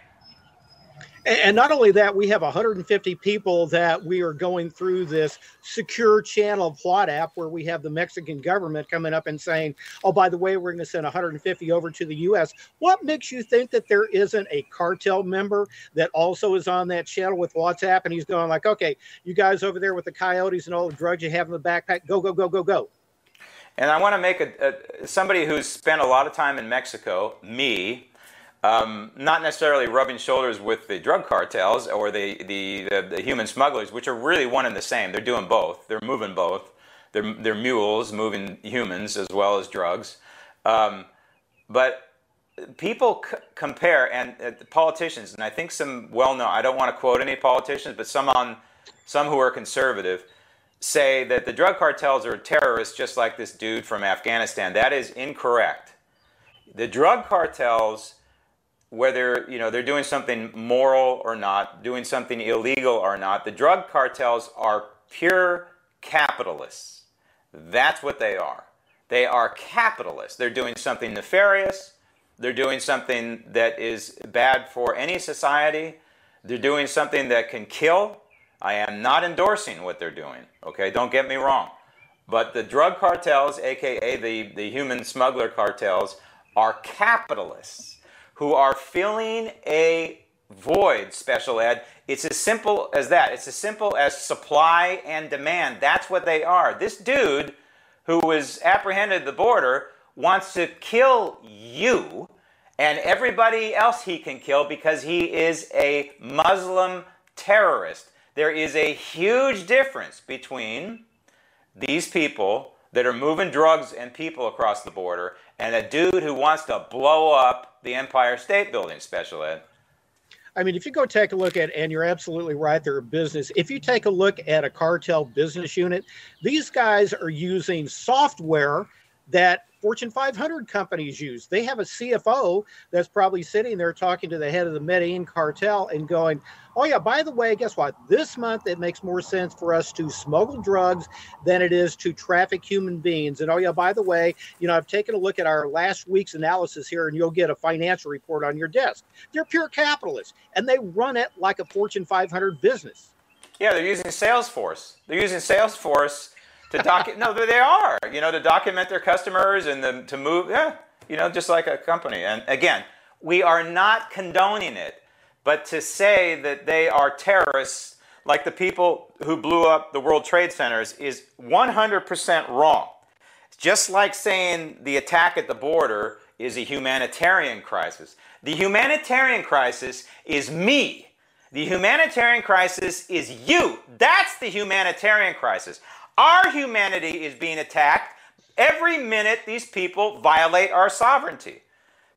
And not only that, we have 150 people that we are going through this secure channel of WhatsApp where we have the Mexican government coming up and saying, oh, by the way, we're going to send 150 over to the U.S. What makes you think that there isn't a cartel member that also is on that channel with WhatsApp? And he's going like, okay, you guys over there with the coyotes and all the drugs you have in the backpack, go, go, go, go, go. And I want to make a, a somebody who's spent a lot of time in Mexico, me, um, not necessarily rubbing shoulders with the drug cartels or the, the, the, the, human smugglers, which are really one and the same. They're doing both. They're moving both. They're, they're mules moving humans as well as drugs. Um, but people c- compare, and uh, politicians, and I think some well known, I don't want to quote any politicians, but some, on, some who are conservative say that the drug cartels are terrorists just like this dude from Afghanistan. That is incorrect. The drug cartels whether you know they're doing something moral or not, doing something illegal or not. The drug cartels are pure capitalists. That's what they are. They are capitalists. They're doing something nefarious. They're doing something that is bad for any society. They're doing something that can kill. I am not endorsing what they're doing. Okay, don't get me wrong. But the drug cartels, aka the, the human smuggler cartels, are capitalists who are filling a void, special ed. It's as simple as that. It's as simple as supply and demand. That's what they are. This dude who was apprehended at the border wants to kill you and everybody else he can kill because he is a Muslim terrorist. There is a huge difference between these people that are moving drugs and people across the border and a dude who wants to blow up the Empire State Building, Special Ed. I mean, if you go take a look at, and you're absolutely right, they're a business. If you take a look at a cartel business unit, these guys are using software that Fortune 500 companies use. They have a CFO that's probably sitting there talking to the head of the Medellin cartel and going, Oh, yeah, by the way, guess what? This month it makes more sense for us to smuggle drugs than it is to traffic human beings. And oh, yeah, by the way, you know, I've taken a look at our last week's analysis here and you'll get a financial report on your desk. They're pure capitalists and they run it like a Fortune 500 business. Yeah, they're using Salesforce. They're using Salesforce to document. no, they are. You know, to document their customers and the, to move. Yeah, you know, just like a company. And again, we are not condoning it, but to say that they are terrorists, like the people who blew up the World Trade Centers, is 100% wrong. Just like saying the attack at the border is a humanitarian crisis. The humanitarian crisis is me. The humanitarian crisis is you. That's the humanitarian crisis. Our humanity is being attacked. Every minute, these people violate our sovereignty.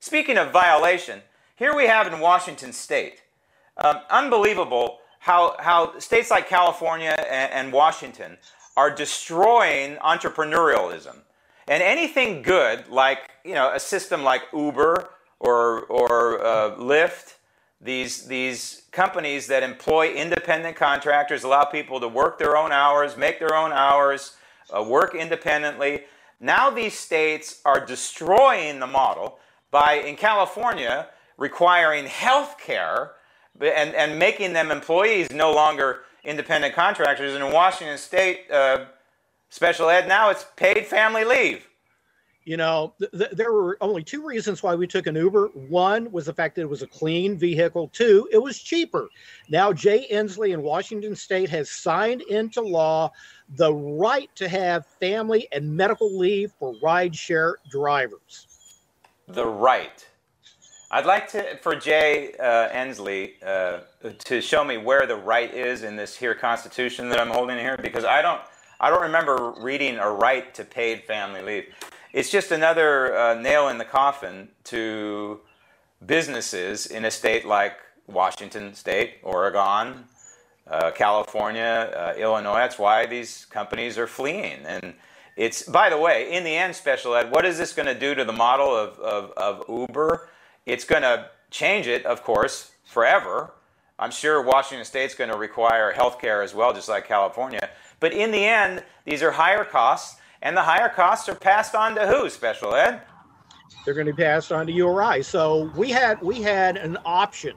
Speaking of violation, here we have in Washington state, um, unbelievable how, how states like California and, and Washington are destroying entrepreneurialism. And anything good, like you know, a system like Uber or, or uh, Lyft, these, these companies that employ independent contractors, allow people to work their own hours, make their own hours, uh, work independently. Now these states are destroying the model by, in California, requiring health care and, and making them employees no longer independent contractors. And in Washington state, uh, special ed now, it's paid family leave you know, th- th- there were only two reasons why we took an Uber. One was the fact that it was a clean vehicle. Two, it was cheaper. Now, Jay Inslee in Washington State has signed into law the right to have family and medical leave for rideshare drivers. The right. I'd like to, for Jay uh, Inslee uh, to show me where the right is in this here Constitution that I'm holding here, because I don't, I don't remember reading a right to paid family leave it's just another uh, nail in the coffin to businesses in a state like Washington State, Oregon, uh, California, uh, Illinois. That's why these companies are fleeing. And it's, by the way, in the end, special ed, what is this going to do to the model of, of, of Uber? It's going to change it, of course, forever. I'm sure Washington State's going to require health care as well, just like California. But in the end, these are higher costs and the higher costs are passed on to who, special ed? They're going to be passed on to URI. So we had we had an option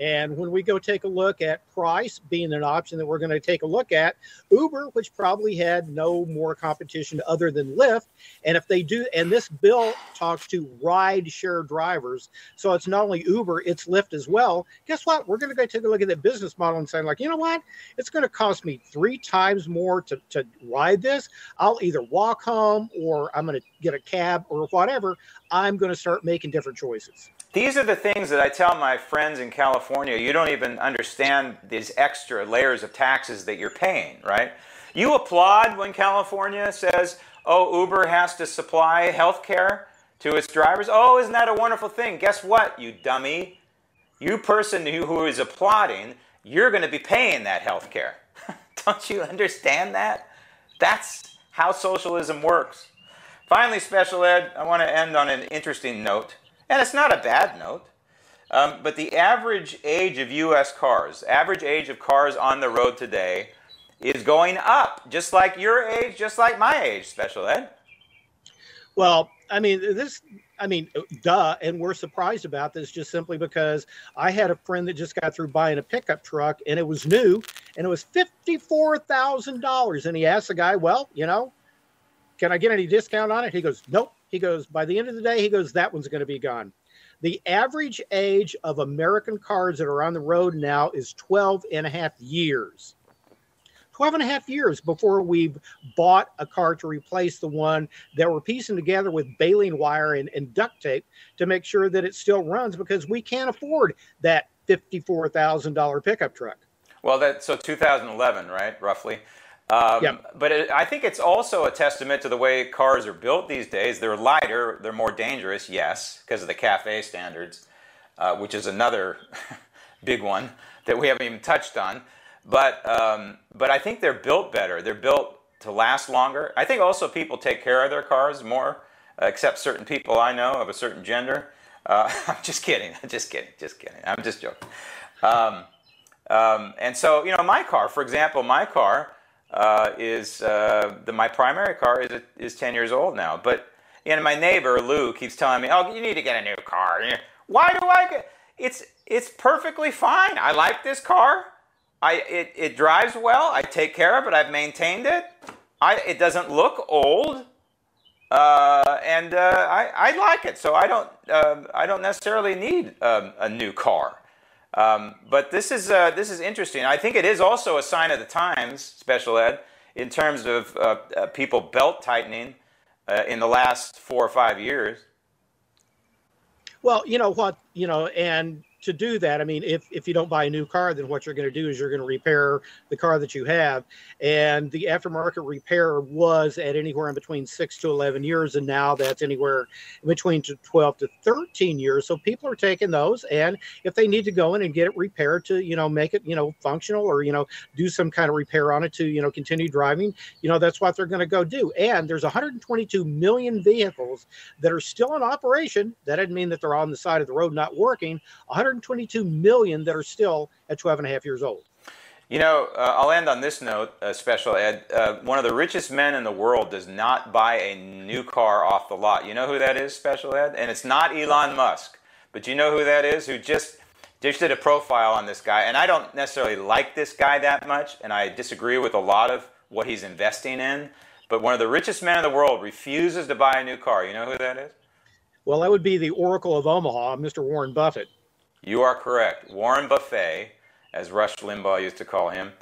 and when we go take a look at price being an option that we're going to take a look at, Uber, which probably had no more competition other than Lyft, and if they do, and this bill talks to ride share drivers, so it's not only Uber, it's Lyft as well. Guess what? We're going to go take a look at the business model and say, like, you know what? It's going to cost me three times more to, to ride this. I'll either walk home or I'm going to get a cab or whatever. I'm going to start making different choices. These are the things that I tell my friends in California. You don't even understand these extra layers of taxes that you're paying, right? You applaud when California says, oh, Uber has to supply health care to its drivers. Oh, isn't that a wonderful thing? Guess what, you dummy? You person who, who is applauding, you're going to be paying that health care. don't you understand that? That's how socialism works. Finally, special ed, I want to end on an interesting note. And it's not a bad note. Um, but the average age of U.S. cars, average age of cars on the road today, is going up, just like your age, just like my age, special ed. Well, I mean, this, I mean, duh. And we're surprised about this just simply because I had a friend that just got through buying a pickup truck and it was new and it was $54,000. And he asked the guy, well, you know, can I get any discount on it? He goes, nope. He goes, by the end of the day, he goes, that one's going to be gone. The average age of American cars that are on the road now is 12 and a half years. 12 and a half years before we've bought a car to replace the one that we're piecing together with baling wire and, and duct tape to make sure that it still runs because we can't afford that $54,000 pickup truck. Well, that so 2011, right, roughly. Um, yep. But it, I think it's also a testament to the way cars are built these days. They're lighter, they're more dangerous, yes, because of the CAFE standards, uh, which is another big one that we haven't even touched on. But um, but I think they're built better. They're built to last longer. I think also people take care of their cars more, uh, except certain people I know of a certain gender. Uh, I'm just kidding. Just kidding. Just kidding. I'm just joking. Um, um, and so, you know, my car, for example, my car uh, is uh, the, my primary car is is 10 years old now. But know, my neighbor Lou keeps telling me, "Oh, you need to get a new car." Why do I get? It's it's perfectly fine. I like this car. I it, it drives well. I take care of it. I've maintained it. I it doesn't look old. Uh, and uh, I, I like it, so I don't uh, I don't necessarily need um, a new car. Um, but this is uh, this is interesting. I think it is also a sign of the times, special ed, in terms of uh, uh, people belt tightening in the last four or five years. Well, you know what, you know, and to do that, I mean, if, if you don't buy a new car, then what you're going to do is you're going to repair the car that you have. And the aftermarket repair was at anywhere in between six to 11 years. And now that's anywhere between 12 to 13 years. So people are taking those. And if they need to go in and get it repaired to, you know, make it, you know, functional or, you know, do some kind of repair on it to, you know, continue driving, you know, that's what they're going to go do. And there's 122 million vehicles that are still in operation. That doesn't mean that they're on the side of the road not working. 100 122 million that are still at 12 and a half years old. You know, uh, I'll end on this note, uh, Special Ed. Uh, one of the richest men in the world does not buy a new car off the lot. You know who that is, Special Ed? And it's not Elon Musk. But you know who that is? Who just, just did a profile on this guy. And I don't necessarily like this guy that much, and I disagree with a lot of what he's investing in. But one of the richest men in the world refuses to buy a new car. You know who that is? Well, that would be the Oracle of Omaha, Mr. Warren Buffett. You are correct. Warren Buffett, as Rush Limbaugh used to call him,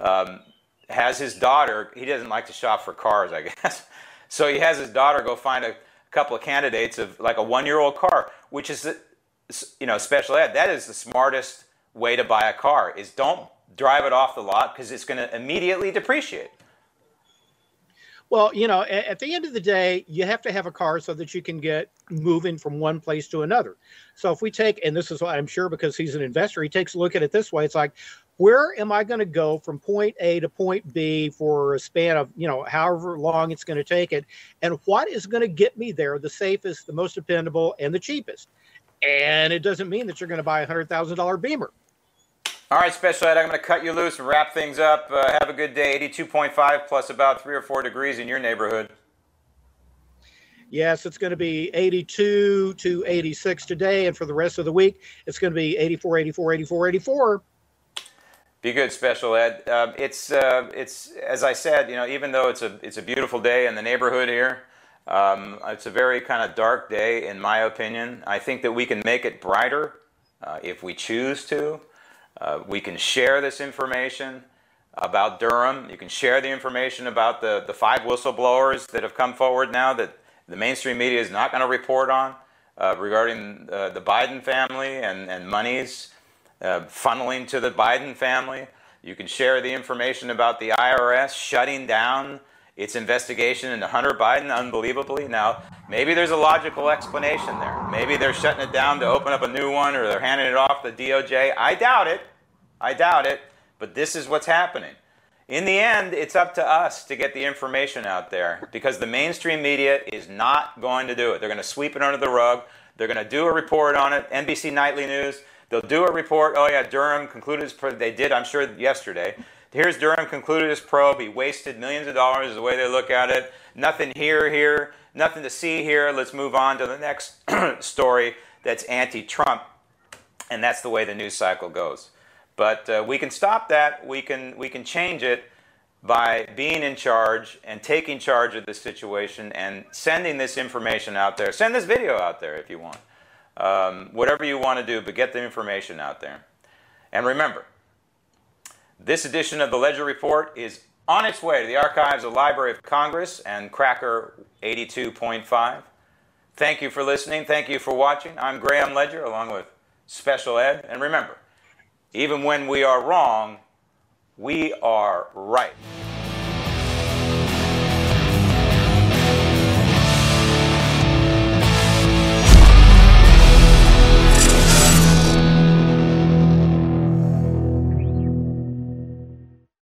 um, has his daughter. He doesn't like to shop for cars, I guess. So he has his daughter go find a couple of candidates of like a one-year-old car, which is, you know, special ed. That is the smartest way to buy a car. Is don't drive it off the lot because it's going to immediately depreciate. Well, you know, at, at, the end of the day, you have to have a car so that you can get moving from one place to another. So if we take, and this is what I'm sure because he's an investor, he takes a look at it this way. It's like, where am I going to go from point A to point B for a span of, you know, however long it's going to take it? And what is going to get me there the safest, the most dependable, and the cheapest? And it doesn't mean that you're going to buy a $100,000 Beamer. All right, Special Ed, I'm going to cut you loose wrap things up. Uh, have a good day. 82.5 plus about three or four degrees in your neighborhood. Yes, it's going to be 82 to 86 today. And for the rest of the week, it's going to be 84, 84, 84, 84. Be good, Special Ed. Uh, it's, uh, it's, as I said, you know, even though it's a, it's a beautiful day in the neighborhood here, um, it's a very kind of dark day, in my opinion. I think that we can make it brighter uh, if we choose to. Uh, we can share this information about Durham. You can share the information about the, the five whistleblowers that have come forward now that the mainstream media is not going to report on uh, regarding uh, the Biden family and, and monies uh, funneling to the Biden family. You can share the information about the IRS shutting down its investigation into Hunter Biden unbelievably. Now, maybe there's a logical explanation there. Maybe they're shutting it down to open up a new one or they're handing it off to the DOJ. I doubt it. I doubt it. But this is what's happening. In the end, it's up to us to get the information out there because the mainstream media is not going to do it. They're going to sweep it under the rug. They're going to do a report on it. NBC Nightly News, they'll do a report. Oh, yeah, Durham concluded his probe. They did, I'm sure, yesterday. Here's Durham concluded his probe. He wasted millions of dollars, is the way they look at it. Nothing here, here, nothing to see here. Let's move on to the next story that's anti Trump. And that's the way the news cycle goes. But uh, we can stop that. We can, we can change it by being in charge and taking charge of the situation and sending this information out there. Send this video out there if you want. Um, whatever you want to do, but get the information out there. And remember, this edition of the Ledger Report is on its way to the archives of Library of Congress and Cracker 82.5. Thank you for listening. Thank you for watching. I'm Graham Ledger along with Special Ed. And remember, even when we are wrong, we are right.